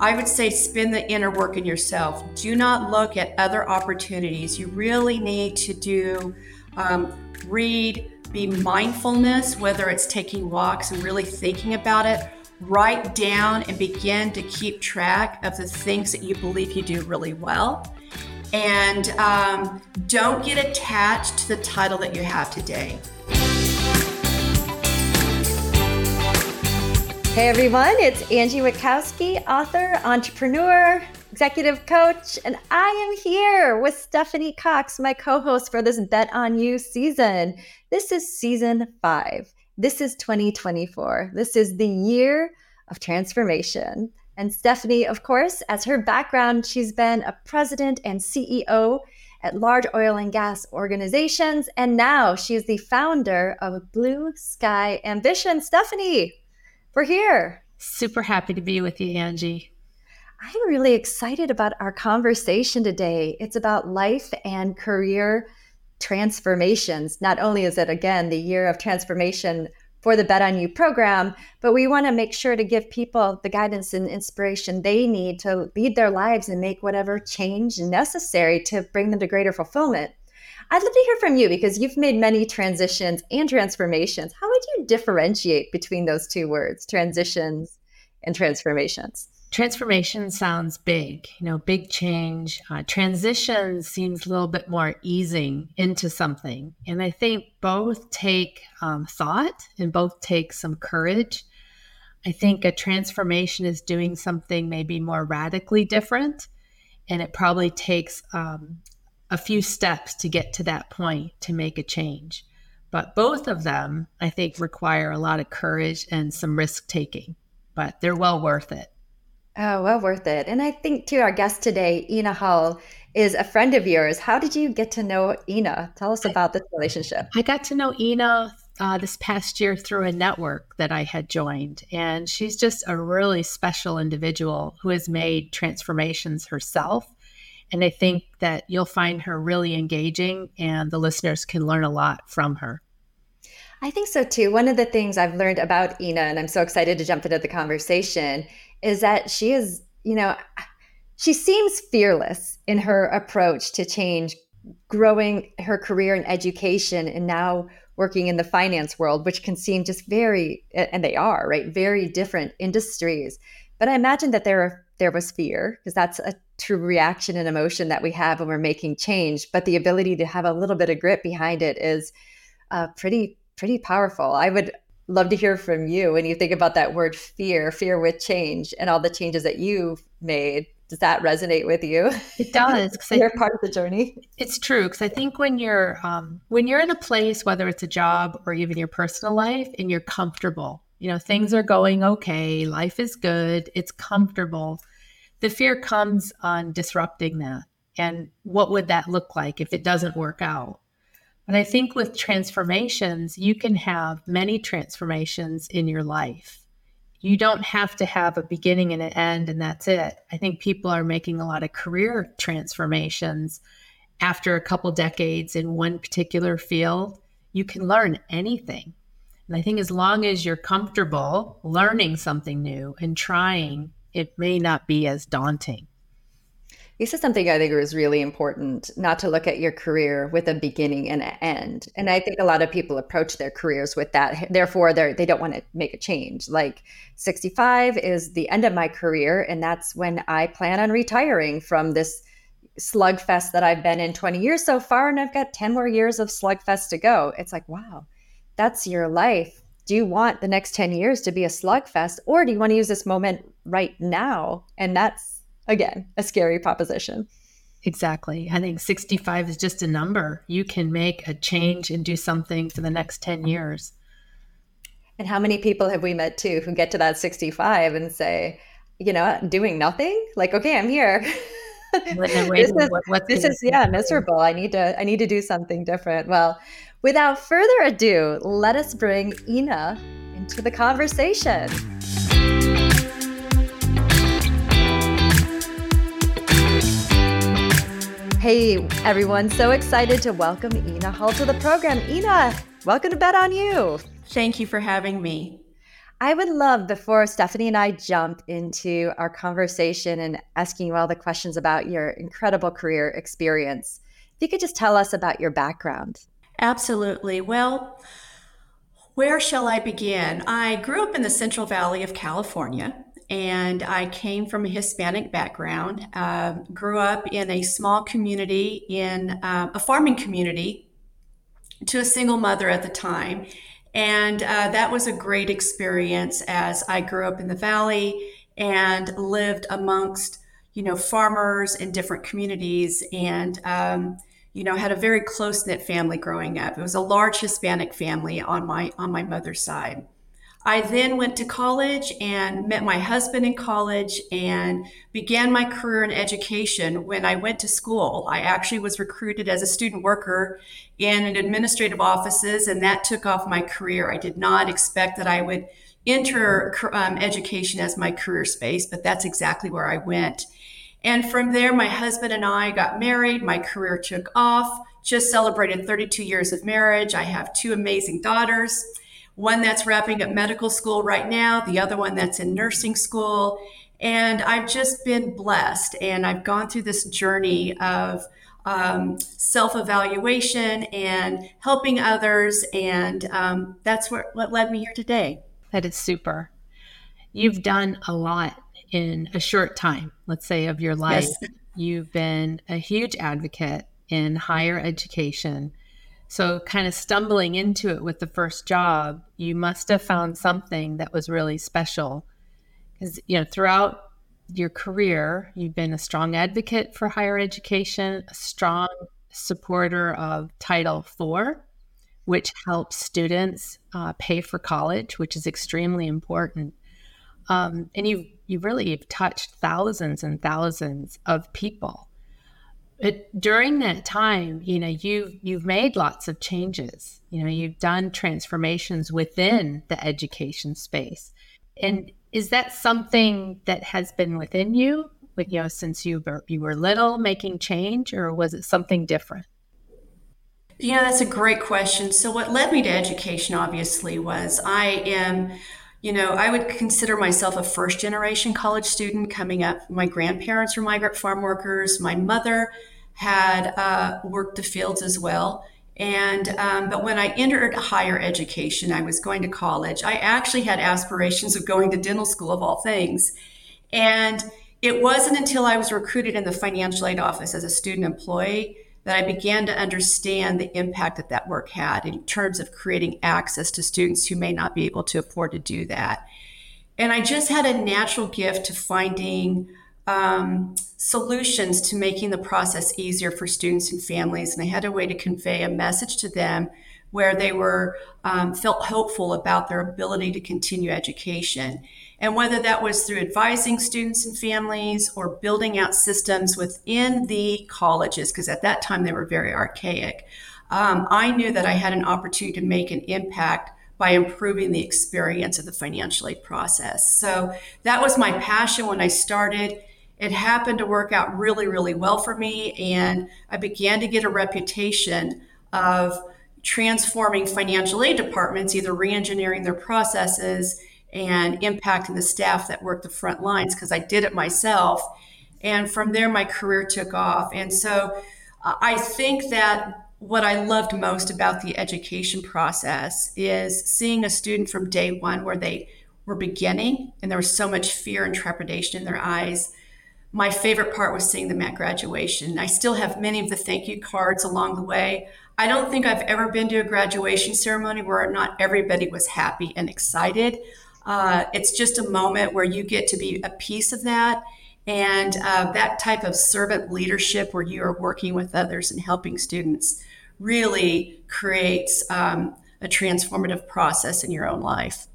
I would say spend the inner work in yourself. Do not look at other opportunities. You really need to do um, read, be mindfulness, whether it's taking walks and really thinking about it. Write down and begin to keep track of the things that you believe you do really well. And um, don't get attached to the title that you have today. Hey everyone, it's Angie Witkowski, author, entrepreneur, executive coach, and I am here with Stephanie Cox, my co host for this Bet on You season. This is season five. This is 2024. This is the year of transformation. And Stephanie, of course, as her background, she's been a president and CEO at large oil and gas organizations. And now she's the founder of Blue Sky Ambition. Stephanie, we're here. Super happy to be with you, Angie. I'm really excited about our conversation today. It's about life and career transformations. Not only is it, again, the year of transformation for the Bet on You program, but we want to make sure to give people the guidance and inspiration they need to lead their lives and make whatever change necessary to bring them to greater fulfillment. I'd love to hear from you because you've made many transitions and transformations. How would you differentiate between those two words, transitions and transformations? Transformation sounds big, you know, big change. Uh, transition seems a little bit more easing into something. And I think both take um, thought and both take some courage. I think a transformation is doing something maybe more radically different. And it probably takes um, a few steps to get to that point to make a change. But both of them, I think, require a lot of courage and some risk taking, but they're well worth it. Oh, well worth it. And I think, too, our guest today, Ena Hull, is a friend of yours. How did you get to know Ena? Tell us about this relationship. I got to know Ena uh, this past year through a network that I had joined. And she's just a really special individual who has made transformations herself and I think that you'll find her really engaging and the listeners can learn a lot from her. I think so too. One of the things I've learned about Ena, and I'm so excited to jump into the conversation, is that she is, you know, she seems fearless in her approach to change, growing her career in education and now working in the finance world, which can seem just very, and they are, right? Very different industries. But I imagine that there there was fear because that's a true reaction and emotion that we have when we're making change but the ability to have a little bit of grit behind it is uh, pretty pretty powerful. I would love to hear from you when you think about that word fear fear with change and all the changes that you've made. Does that resonate with you? It does you're part of the journey. It's true because i think when you're um, when you're in a place whether it's a job or even your personal life and you're comfortable you know things are going okay life is good it's comfortable the fear comes on disrupting that. And what would that look like if it doesn't work out? But I think with transformations, you can have many transformations in your life. You don't have to have a beginning and an end, and that's it. I think people are making a lot of career transformations after a couple decades in one particular field. You can learn anything. And I think as long as you're comfortable learning something new and trying, it may not be as daunting. You said something I think is really important not to look at your career with a beginning and an end. And I think a lot of people approach their careers with that. Therefore, they they don't want to make a change. Like 65 is the end of my career, and that's when I plan on retiring from this slugfest that I've been in 20 years so far, and I've got 10 more years of slugfest to go. It's like, wow, that's your life do you want the next 10 years to be a slugfest or do you want to use this moment right now? And that's, again, a scary proposition. Exactly. I think 65 is just a number. You can make a change and do something for the next 10 years. And how many people have we met too who get to that 65 and say, you know, doing nothing? Like, okay, I'm here. this is, this is yeah miserable i need to i need to do something different well Without further ado, let us bring Ena into the conversation. Hey everyone, so excited to welcome Ena Hull to the program. Ena, welcome to Bet on You. Thank you for having me. I would love before Stephanie and I jump into our conversation and asking you all the questions about your incredible career experience, if you could just tell us about your background. Absolutely. Well, where shall I begin? I grew up in the Central Valley of California and I came from a Hispanic background. Uh, grew up in a small community, in uh, a farming community, to a single mother at the time. And uh, that was a great experience as I grew up in the valley and lived amongst, you know, farmers in different communities and, um, you know, had a very close knit family growing up. It was a large Hispanic family on my on my mother's side. I then went to college and met my husband in college and began my career in education. When I went to school, I actually was recruited as a student worker in administrative offices, and that took off my career. I did not expect that I would enter um, education as my career space, but that's exactly where I went. And from there, my husband and I got married. My career took off. Just celebrated 32 years of marriage. I have two amazing daughters one that's wrapping up medical school right now, the other one that's in nursing school. And I've just been blessed. And I've gone through this journey of um, self evaluation and helping others. And um, that's what, what led me here today. That is super. You've done a lot in a short time, let's say, of your life. Yes. You've been a huge advocate in higher education so, kind of stumbling into it with the first job, you must have found something that was really special. Because, you know, throughout your career, you've been a strong advocate for higher education, a strong supporter of Title IV, which helps students uh, pay for college, which is extremely important. Um, and you you really have touched thousands and thousands of people but during that time, you know, you've you've made lots of changes. You know, you've done transformations within the education space. And is that something that has been within you, you know, since you were you were little, making change, or was it something different? You know, that's a great question. So, what led me to education, obviously, was I am you know, I would consider myself a first generation college student coming up. My grandparents were migrant farm workers. My mother had uh, worked the fields as well. And um, but when I entered higher education, I was going to college. I actually had aspirations of going to dental school of all things, and it wasn't until I was recruited in the financial aid office as a student employee that I began to understand the impact that that work had in terms of creating access to students who may not be able to afford to do that. And I just had a natural gift to finding um, solutions to making the process easier for students and families. And I had a way to convey a message to them where they were um, felt hopeful about their ability to continue education. And whether that was through advising students and families or building out systems within the colleges, because at that time they were very archaic, um, I knew that I had an opportunity to make an impact by improving the experience of the financial aid process. So that was my passion when I started. It happened to work out really, really well for me. And I began to get a reputation of transforming financial aid departments, either re engineering their processes and impacting the staff that worked the front lines because I did it myself. And from there, my career took off. And so uh, I think that what I loved most about the education process is seeing a student from day one where they were beginning and there was so much fear and trepidation in their eyes. My favorite part was seeing them at graduation. I still have many of the thank you cards along the way. I don't think I've ever been to a graduation ceremony where not everybody was happy and excited. Uh, it's just a moment where you get to be a piece of that. And uh, that type of servant leadership where you are working with others and helping students really creates um, a transformative process in your own life.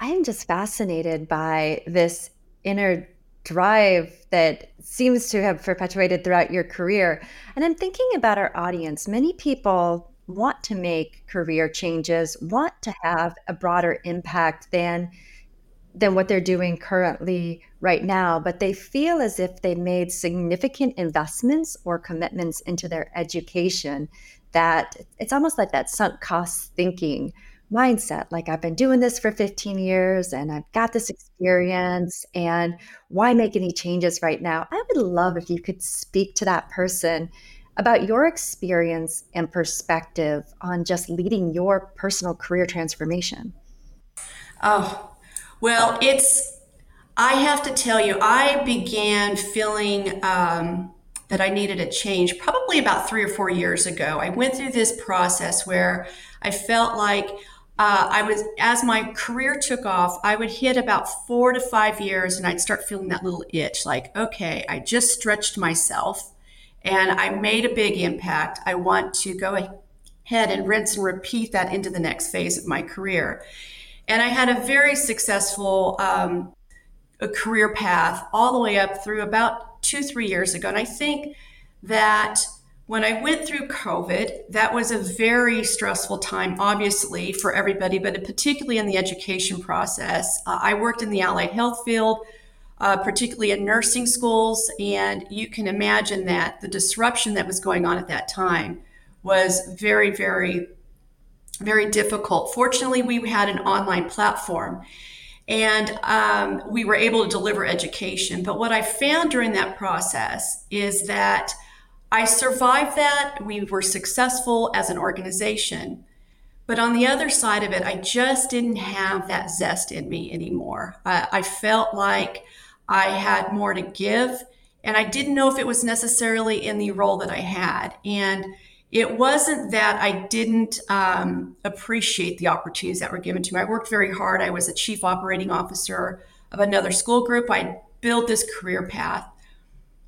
I am just fascinated by this inner drive that seems to have perpetuated throughout your career. And I'm thinking about our audience. Many people want to make career changes, want to have a broader impact than than what they're doing currently right now, but they feel as if they made significant investments or commitments into their education that it's almost like that sunk cost thinking mindset. Like, I've been doing this for 15 years and I've got this experience, and why make any changes right now? I would love if you could speak to that person about your experience and perspective on just leading your personal career transformation. Oh, well, it's, I have to tell you, I began feeling um, that I needed a change probably about three or four years ago. I went through this process where I felt like uh, I was, as my career took off, I would hit about four to five years and I'd start feeling that little itch like, okay, I just stretched myself and I made a big impact. I want to go ahead and rinse and repeat that into the next phase of my career. And I had a very successful um, career path all the way up through about two, three years ago. And I think that when I went through COVID, that was a very stressful time, obviously, for everybody, but particularly in the education process. Uh, I worked in the allied health field uh, particularly in nursing schools. And you can imagine that the disruption that was going on at that time was very, very, very difficult. Fortunately, we had an online platform and um, we were able to deliver education. But what I found during that process is that I survived that. We were successful as an organization. But on the other side of it, I just didn't have that zest in me anymore. I, I felt like I had more to give. And I didn't know if it was necessarily in the role that I had. And it wasn't that I didn't um, appreciate the opportunities that were given to me. I worked very hard. I was a chief operating officer of another school group. I built this career path,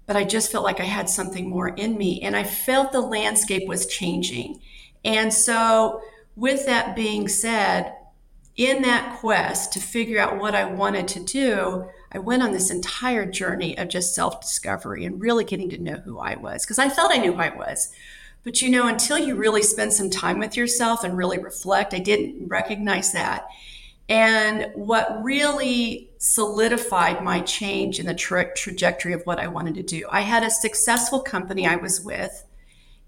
but I just felt like I had something more in me. And I felt the landscape was changing. And so, with that being said, in that quest to figure out what I wanted to do, I went on this entire journey of just self discovery and really getting to know who I was because I felt I knew who I was. But you know, until you really spend some time with yourself and really reflect, I didn't recognize that. And what really solidified my change in the tra- trajectory of what I wanted to do, I had a successful company I was with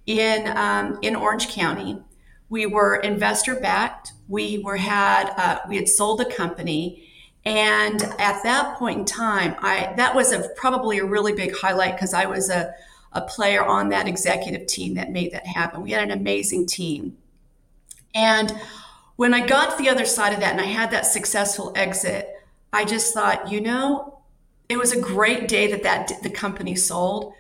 in um, in Orange County. We were investor backed. We were had uh, we had sold a company, and at that point in time, I that was a probably a really big highlight because I was a, a player on that executive team that made that happen. We had an amazing team. And when I got to the other side of that and I had that successful exit, I just thought, you know, it was a great day that that the company sold.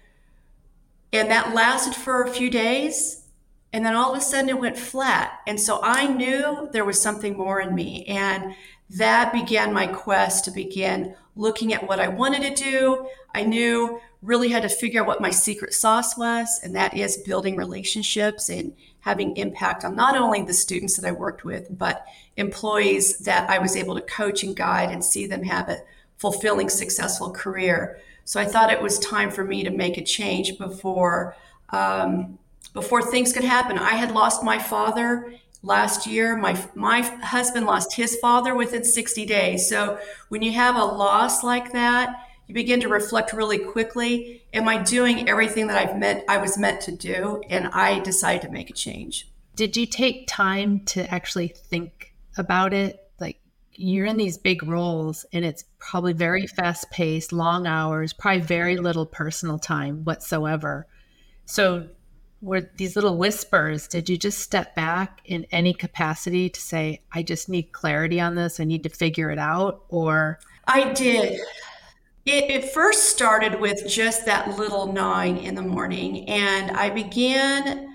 And that lasted for a few days. And then all of a sudden it went flat. And so I knew there was something more in me. And that began my quest to begin looking at what I wanted to do. I knew really had to figure out what my secret sauce was, and that is building relationships and having impact on not only the students that I worked with, but employees that I was able to coach and guide and see them have a fulfilling, successful career. So I thought it was time for me to make a change before um, before things could happen. I had lost my father last year my my husband lost his father within 60 days. So when you have a loss like that you begin to reflect really quickly am i doing everything that i've meant i was meant to do? And i decided to make a change. Did you take time to actually think about it? Like you're in these big roles and it's probably very fast paced long hours probably very little personal time whatsoever. So were these little whispers. Did you just step back in any capacity to say i just need clarity on this. I need to figure it out or? I did. It, it first started with just that little gnawing in the morning and i began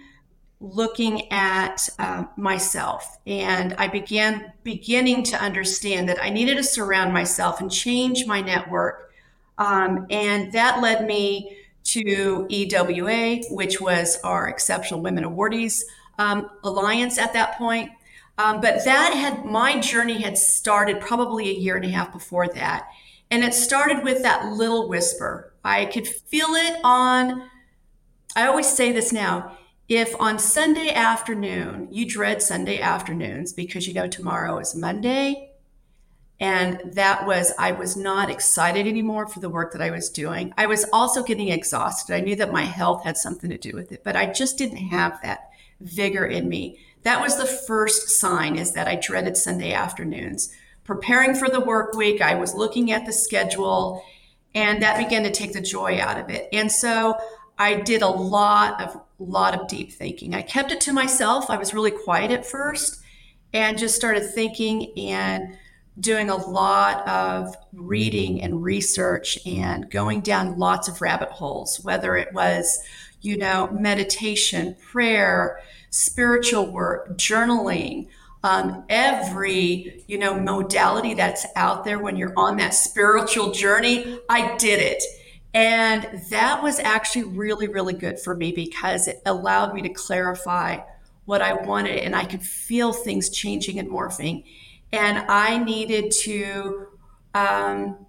looking at uh, myself and i began beginning to understand that i needed to surround myself and change my network um, and that led me to EWA, which was our Exceptional Women Awardees um, Alliance at that point. Um, but that had my journey had started probably a year and a half before that. And it started with that little whisper. I could feel it on, I always say this now. If on Sunday afternoon, you dread Sunday afternoons because you know tomorrow is Monday and that was, I was not excited anymore for the work that I was doing. I was also getting exhausted. I knew that my health had something to do with it, but I just didn't have that vigor in me that was the first sign is that I dreaded Sunday afternoons. Preparing for the work week, I was looking at the schedule and that began to take the joy out of it. And so I did a lot of lot of deep thinking. I kept it to myself. I was really quiet at first and just started thinking and doing a lot of reading and research and going down lots of rabbit holes, whether it was, you know, meditation, prayer, spiritual work, journaling, um, every you know modality that's out there when you're on that spiritual journey. I did it. And that was actually really, really good for me because it allowed me to clarify what I wanted and I could feel things changing and morphing. And I needed to um,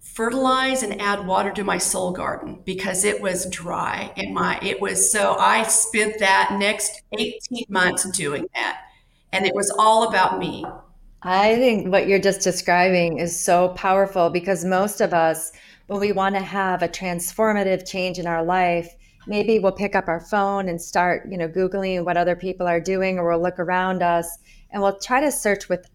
fertilize and add water to my soul garden because it was dry and my it was so I spent that next 18 months doing that and it was all about me. I think what you're just describing is so powerful because most of us when we want to have a transformative change in our life, maybe we'll pick up our phone and start, you know, googling what other people are doing or we'll look around us and we'll try to search with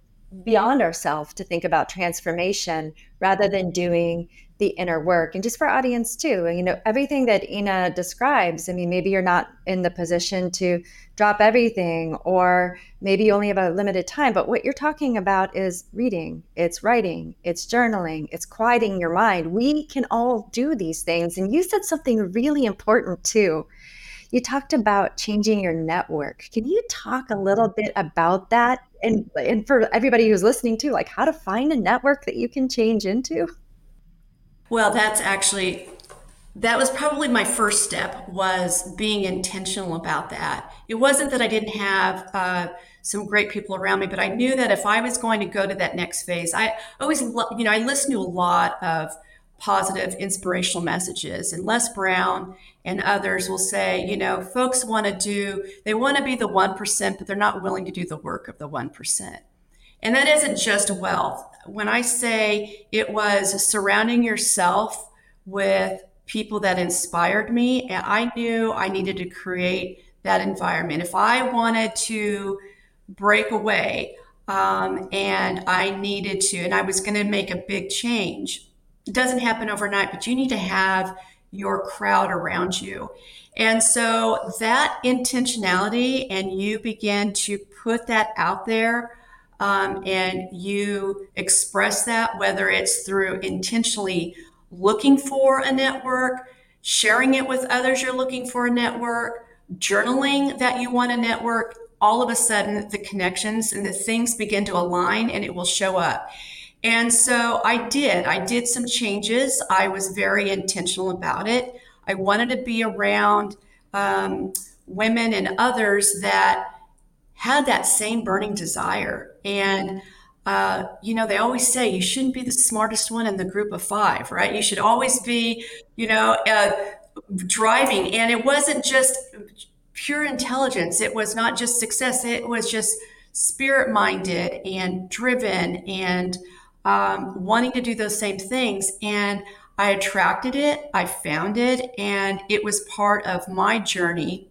beyond ourselves to think about transformation rather than doing the inner work. And just for audience too you know everything that ena describes i mean maybe you're not in the position to drop everything or maybe you only have a limited time but what you're talking about is reading it's writing it's journaling it's quieting your mind. We can all do these things. And you said something really important too. You talked about changing your network. Can you talk a little bit about that and and for everybody who's listening too like how to find a network that you can change into. Well that's actually that was probably my first step was being intentional about that. It wasn't that i didn't have uh, some great people around me but i knew that if i was going to go to that next phase i always you know i listened to a lot of positive inspirational messages and les brown and others will say, you know, folks want to do, they want to be the 1%, but they're not willing to do the work of the 1%. And that isn't just wealth. When I say it was surrounding yourself with people that inspired me, and I knew I needed to create that environment. If I wanted to break away um, and I needed to, and I was going to make a big change, it doesn't happen overnight, but you need to have your crowd around you. And so that intentionality, and you begin to put that out there um, and you express that, whether it's through intentionally looking for a network, sharing it with others you're looking for a network, journaling that you want a network, all of a sudden the connections and the things begin to align and it will show up. And so I did. I did some changes. I was very intentional about it. I wanted to be around um, women and others that had that same burning desire. And, uh, you know, they always say you shouldn't be the smartest one in the group of five, right? You should always be, you know, uh, driving. And it wasn't just pure intelligence, it was not just success, it was just spirit minded and driven and um, wanting to do those same things. And I attracted it, I found it, and it was part of my journey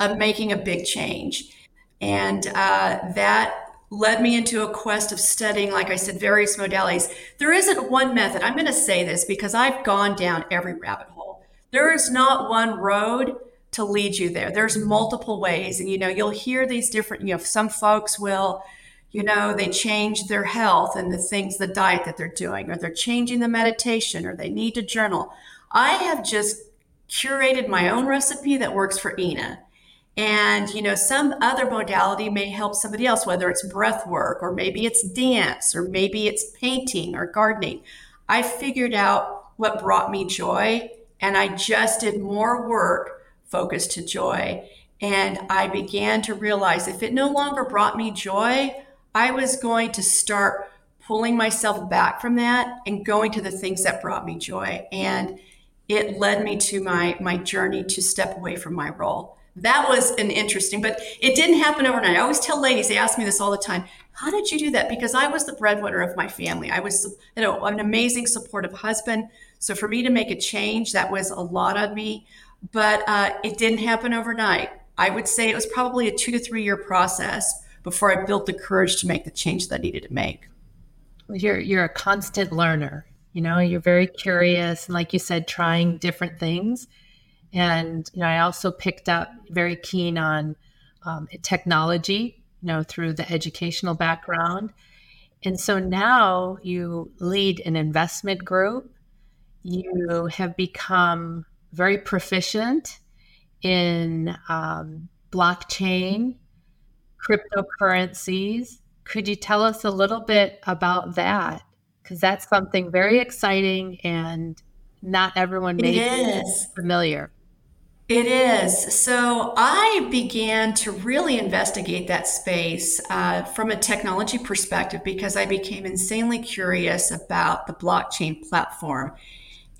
of making a big change. And uh, that led me into a quest of studying, like I said, various modalities. There isn't one method. I'm going to say this because I've gone down every rabbit hole. There is not one road to lead you there. There's multiple ways. And, you know, you'll hear these different, you know, some folks will you know, they change their health and the things, the diet that they're doing, or they're changing the meditation, or they need to journal. I have just curated my own recipe that works for Ena. And, you know, some other modality may help somebody else, whether it's breath work, or maybe it's dance, or maybe it's painting or gardening. I figured out what brought me joy, and I just did more work focused to joy. And I began to realize if it no longer brought me joy, I was going to start pulling myself back from that and going to the things that brought me joy. And it led me to my my journey to step away from my role. That was an interesting, but it didn't happen overnight. I always tell ladies, they ask me this all the time. How did you do that? Because I was the breadwinner of my family. I was, you know, an amazing supportive husband. So for me to make a change, that was a lot on me, but uh, it didn't happen overnight. I would say it was probably a two to three year process before I built the courage to make the change that I needed to make. You're you're a constant learner. You know, you're very curious and like you said, trying different things. And you know, I also picked up very keen on um, technology, you know, through the educational background. And so now you lead an investment group. You have become very proficient in um, blockchain, cryptocurrencies. Could you tell us a little bit about that? Because that's something very exciting and not everyone may be familiar. It is. So I began to really investigate that space uh, from a technology perspective because I became insanely curious about the blockchain platform.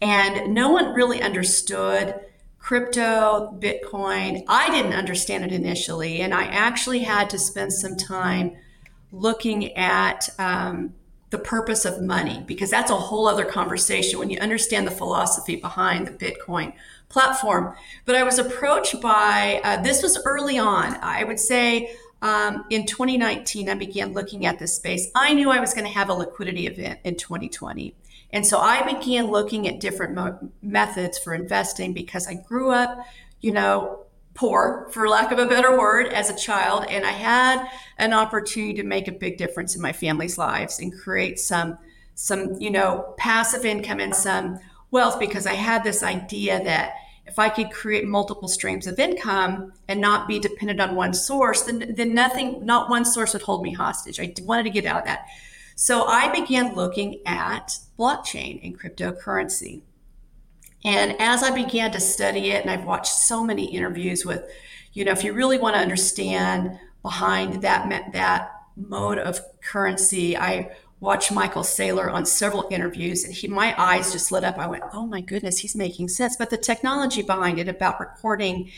And no one really understood crypto, Bitcoin. I didn't understand it initially. And I actually had to spend some time looking at um, the purpose of money because that's a whole other conversation when you understand the philosophy behind the Bitcoin platform. But I was approached by uh, this was early on. I would say um, in 2019, I began looking at this space. I knew I was going to have a liquidity event in 2020. And so I began looking at different mo- methods for investing because I grew up, you know, poor, for lack of a better word, as a child. And I had an opportunity to make a big difference in my family's lives and create some, some, you know, passive income and some wealth because I had this idea that if I could create multiple streams of income and not be dependent on one source, then, then nothing, not one source would hold me hostage. I wanted to get out of that. So I began looking at blockchain and cryptocurrency. And as I began to study it, and I've watched so many interviews with, you know, if you really want to understand behind that that mode of currency, I watched Michael Saylor on several interviews, and he my eyes just lit up. I went, "Oh my goodness, he's making sense." But the technology behind it about recording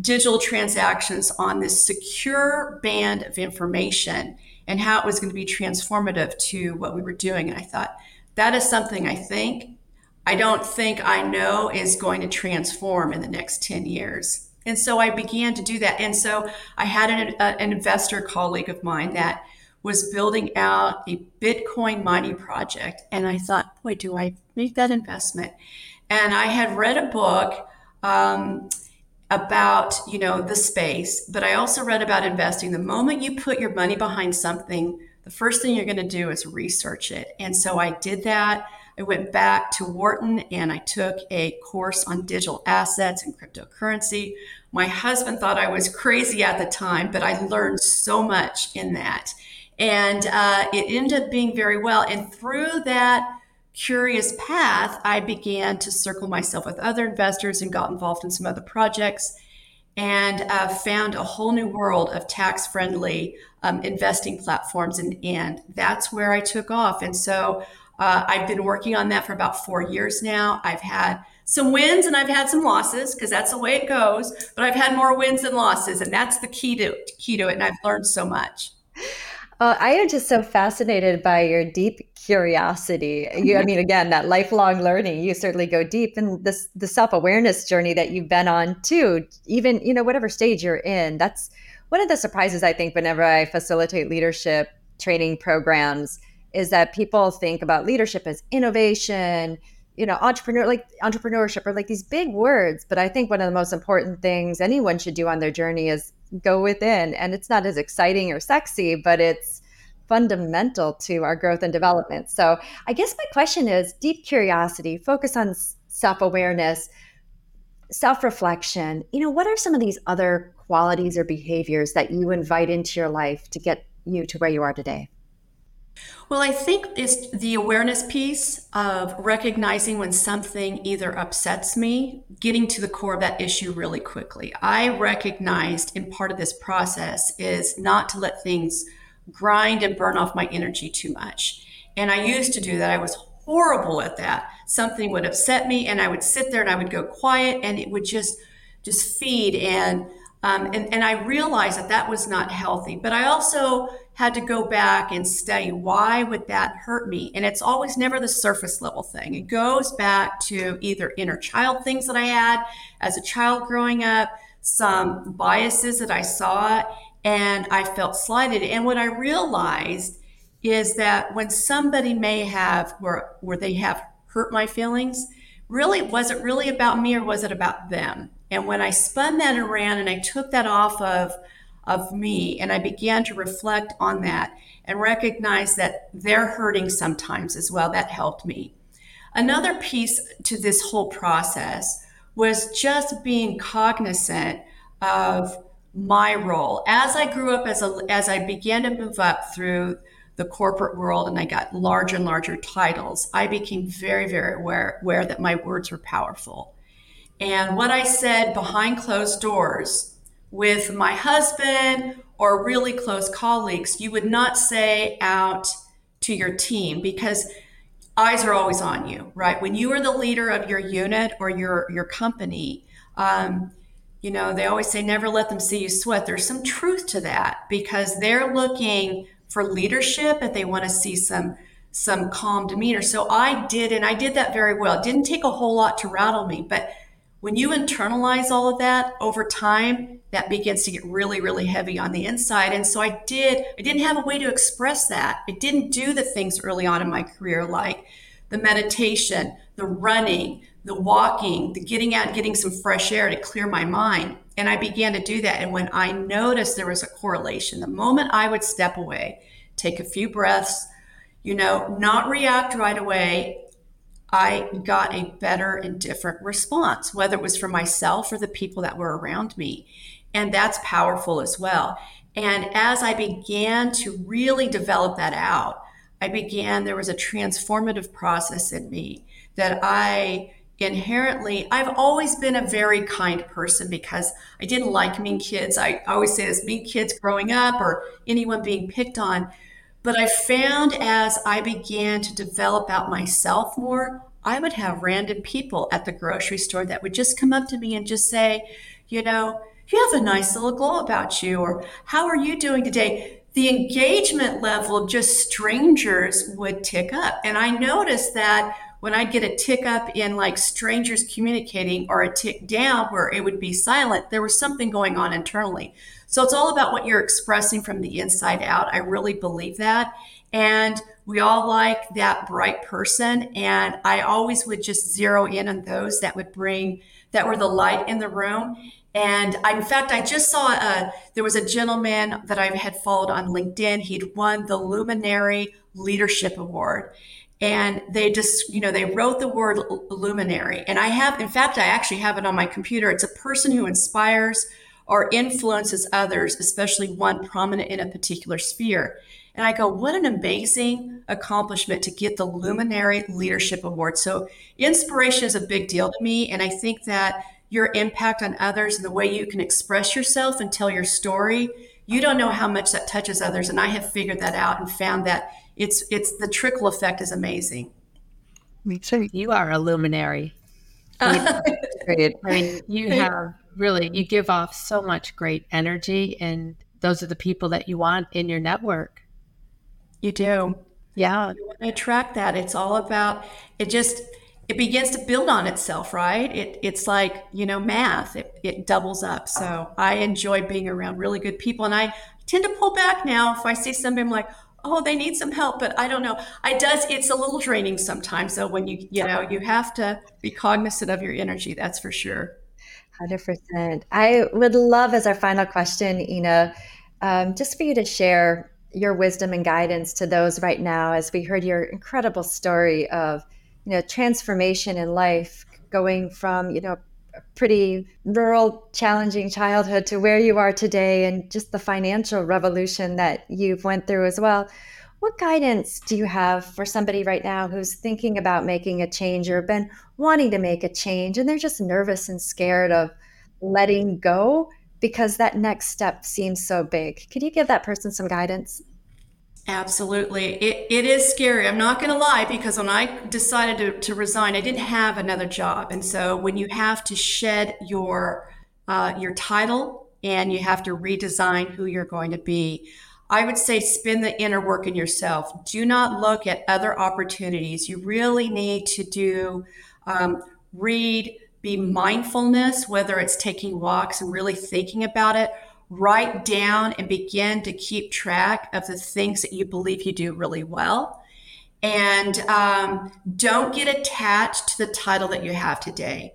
digital transactions on this secure band of information and how it was going to be transformative to what we were doing. And I thought that is something I think I don't think I know is going to transform in the next 10 years. And so I began to do that. And so I had an, a, an investor colleague of mine that was building out a Bitcoin mining project. And I thought, boy, do I make that investment? And I had read a book um, about, you know, the space, but I also read about investing. The moment you put your money behind something, the first thing you're going to do is research it. And so I did that. I went back to Wharton and I took a course on digital assets and cryptocurrency. My husband thought I was crazy at the time, but I learned so much in that. And uh, it ended up being very well. And through that curious path, I began to circle myself with other investors and got involved in some other projects and uh, found a whole new world of tax friendly um, investing platforms. And, and that's where I took off. And so uh, I've been working on that for about four years now. I've had some wins and I've had some losses because that's the way it goes. But I've had more wins than losses, and that's the key to key to it. And I've learned so much. Uh, I am just so fascinated by your deep curiosity. You, I mean, again, that lifelong learning. You certainly go deep, and this the self awareness journey that you've been on too. Even you know whatever stage you're in. That's one of the surprises I think whenever I facilitate leadership training programs is that people think about leadership as innovation, you know, entrepreneur like entrepreneurship or like these big words. But I think one of the most important things anyone should do on their journey is go within. And it's not as exciting or sexy, but it's fundamental to our growth and development. So I guess my question is deep curiosity, focus on self-awareness, self-reflection. You know, what are some of these other qualities or behaviors that you invite into your life to get you to where you are today? Well, I think it's the awareness piece of recognizing when something either upsets me, getting to the core of that issue really quickly. I recognized in part of this process is not to let things grind and burn off my energy too much. And I used to do that. I was horrible at that. Something would upset me and I would sit there and I would go quiet and it would just just feed and um, and, and I realized that that was not healthy. But I also had to go back and study why would that hurt me and it's always never the surface level thing it goes back to either inner child things that i had as a child growing up some biases that I saw and I felt slighted. And what I realized is that when somebody may have where where they have hurt my feelings, really was it really about me or was it about them? And when I spun that around and I took that off of of me and I began to reflect on that and recognize that they're hurting sometimes as well, that helped me. Another piece to this whole process was just being cognizant of my role as I grew up as a as I began to move up through the corporate world and I got larger and larger titles, I became very, very aware, aware that my words were powerful. And what I said behind closed doors with my husband or really close colleagues, you would not say out to your team because eyes are always on you, right? When you are the leader of your unit or your your company, um, you know they always say never let them see you sweat. There's some truth to that because they're looking for leadership and they want to see some some calm demeanor. So I did, and I did that very well. It didn't take a whole lot to rattle me, but when you internalize all of that over time, that begins to get really, really heavy on the inside. And so I did, I didn't have a way to express that. I didn't do the things early on in my career like the meditation, the running, the walking, the getting out getting some fresh air to clear my mind. And I began to do that. And when I noticed there was a correlation, the moment I would step away, take a few breaths, you know, not react right away, I got a better and different response, whether it was for myself or the people that were around me. And that's powerful as well. And as I began to really develop that out, I began, there was a transformative process in me that I inherently i've always been a very kind person because i didn't like mean kids i always say this mean kids growing up or anyone being picked on but i found as i began to develop out myself more i would have random people at the grocery store that would just come up to me and just say you know you have a nice little glow about you or how are you doing today the engagement level of just strangers would tick up and i noticed that when I'd get a tick up in like strangers communicating or a tick down where it would be silent, there was something going on internally. So it's all about what you're expressing from the inside out. I really believe that. And we all like that bright person. And I always would just zero in on those that would bring, that were the light in the room. And I, in fact, I just saw a, there was a gentleman that I had followed on LinkedIn. He'd won the Luminary Leadership Award and they just you know they wrote the word luminary and i have in fact i actually have it on my computer it's a person who inspires or influences others especially one prominent in a particular sphere and i go what an amazing accomplishment to get the luminary leadership award so inspiration is a big deal to me and i think that your impact on others and the way you can express yourself and tell your story you don't know how much that touches others and i have figured that out and found that it's it's the trickle effect is amazing. Me too. You are a luminary. I mean, you have really you give off so much great energy, and those are the people that you want in your network. You do. Yeah. You want to attract that. It's all about it. Just it begins to build on itself, right? It, it's like you know math. It, it doubles up. So I enjoy being around really good people, and I tend to pull back now if I see somebody. I'm like, oh they need some help but i don't know i does it's a little draining sometimes though when you you uh-huh. know you have to be cognizant of your energy that's for sure 100% i would love as our final question ena um, just for you to share your wisdom and guidance to those right now as we heard your incredible story of you know transformation in life going from you know a pretty rural, challenging childhood to where you are today and just the financial revolution that you've went through as well. What guidance do you have for somebody right now who's thinking about making a change or been wanting to make a change and they're just nervous and scared of letting go because that next step seems so big? Could you give that person some guidance? Absolutely. It, it is scary. I'm not going to lie because when I decided to, to resign, I didn't have another job. And so when you have to shed your, uh, your title and you have to redesign who you're going to be, I would say spin the inner work in yourself. Do not look at other opportunities. You really need to do, um, read, be mindfulness, whether it's taking walks and really thinking about it. Write down and begin to keep track of the things that you believe you do really well. And um, don't get attached to the title that you have today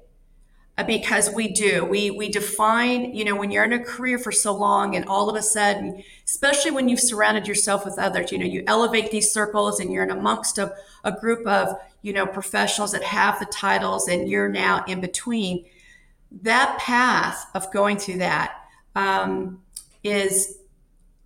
because we do. We we define you know when you're in a career for so long and all of a sudden especially when you've surrounded yourself with others you know you elevate these circles and you're in amongst a, a group of you know professionals that have the titles and you're now in between that path of going through that um, is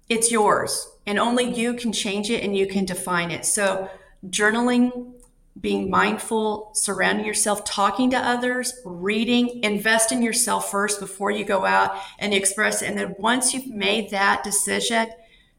it's yours. And only you can change it and you can define it. So journaling being mindful, surrounding yourself, talking to others, reading, invest in yourself first before you go out and express it. And then once you've made that decision,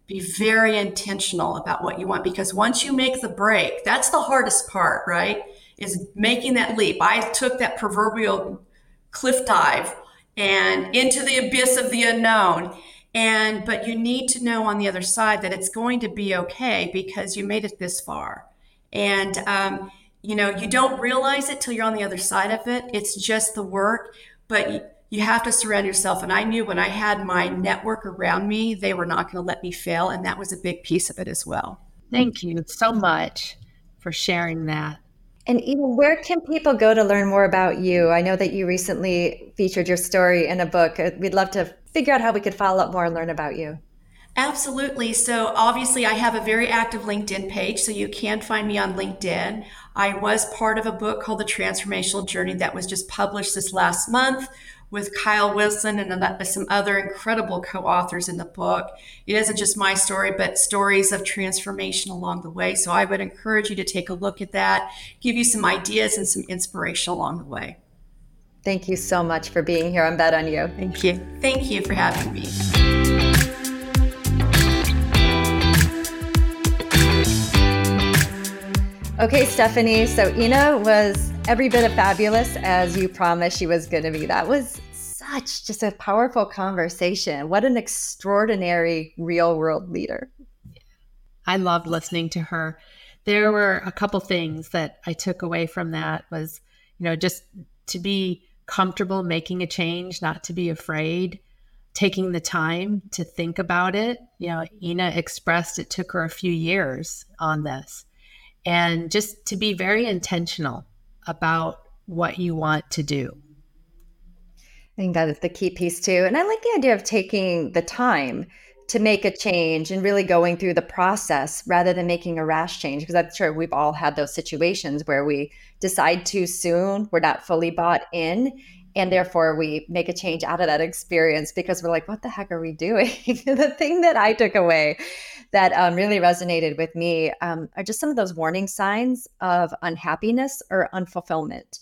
be very intentional about what you want because once you make the break, that's the hardest part, right? Is making that leap. I took that proverbial cliff dive and into the abyss of the unknown. And but you need to know on the other side that it's going to be okay because you made it this far. And, um, you know, you don't realize it till you're on the other side of it. It's just the work, but you, you have to surround yourself. And I knew when I had my network around me, they were not going to let me fail. And that was a big piece of it as well. Thank you so much for sharing that. And even where can people go to learn more about you? I know that you recently featured your story in a book. We'd love to figure out how we could follow up more and learn about you. Absolutely. So, obviously, I have a very active LinkedIn page, so you can find me on LinkedIn. I was part of a book called The Transformational Journey that was just published this last month with Kyle Wilson and some other incredible co authors in the book. It isn't just my story, but stories of transformation along the way. So, I would encourage you to take a look at that, give you some ideas and some inspiration along the way. Thank you so much for being here on Bet on You. Thank you. Thank you for having me. Okay, Stephanie. So Ena was every bit of fabulous as you promised she was going to be. That was such just a powerful conversation. What an extraordinary real world leader. I loved listening to her. There were a couple things that I took away from that was, you know, just to be comfortable making a change, not to be afraid, taking the time to think about it. You know, Ena expressed it took her a few years on this and just to be very intentional about what you want to do. I think that is the key piece too. And I like the idea of taking the time to make a change and really going through the process rather than making a rash change. Because I'm sure we've all had those situations where we decide too soon, we're not fully bought in, and therefore we make a change out of that experience because we're like, what the heck are we doing? the thing that I took away that um, really resonated with me um, are just some of those warning signs of unhappiness or unfulfillment.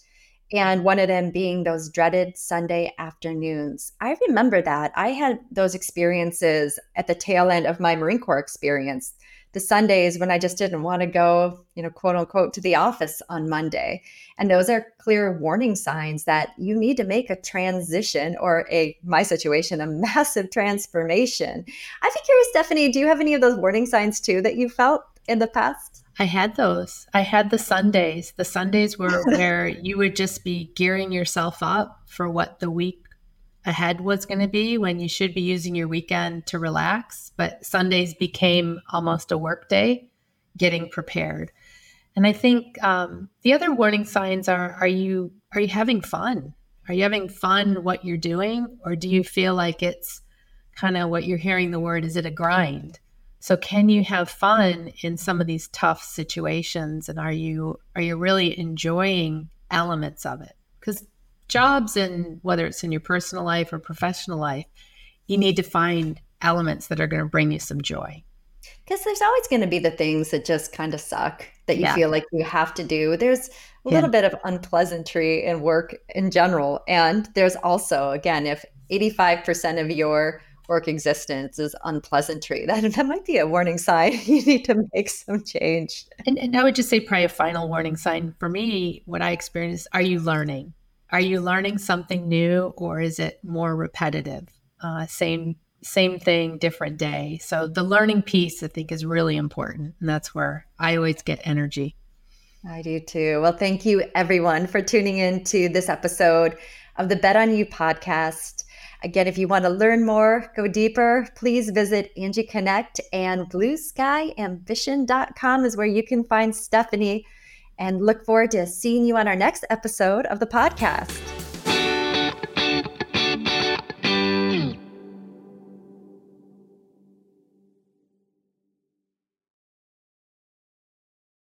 And one of them being those dreaded Sunday afternoons. I remember that. I had those experiences at the tail end of my Marine Corps experience the Sundays when I just didn't want to go, you know, quote unquote, to the office on Monday. And those are clear warning signs that you need to make a transition or a, my situation, a massive transformation. I'd be curious, Stephanie, do you have any of those warning signs too that you felt in the past? I had those. I had the Sundays. The Sundays were where you would just be gearing yourself up for what the week ahead was going to be when you should be using your weekend to relax. But Sundays became almost a work day, getting prepared. And I think um, the other warning signs are: Are you are you having fun? Are you having fun what you're doing, or do you feel like it's kind of what you're hearing the word? Is it a grind? So can you have fun in some of these tough situations, and are you are you really enjoying elements of it? Because jobs and whether it's in your personal life or professional life, you need to find elements that are going to bring you some joy. Because there's always going to be the things that just kind of suck that you yeah. feel like you have to do. There's a yeah. little bit of unpleasantry in work in general. And there's also, again, if 85% of your work existence is unpleasantry, that, that might be a warning sign. you need to make some change. And, and I would just say, probably a final warning sign for me, what I experience are you learning? Are you learning something new or is it more repetitive? Uh, same same thing, different day. So the learning piece I think is really important, and that's where I always get energy. I do too. Well, thank you everyone for tuning in to this episode of the Bet on You podcast. Again, if you want to learn more, go deeper, please visit Angie Connect and blueskyambition.com is where you can find Stephanie and look forward to seeing you on our next episode of the podcast.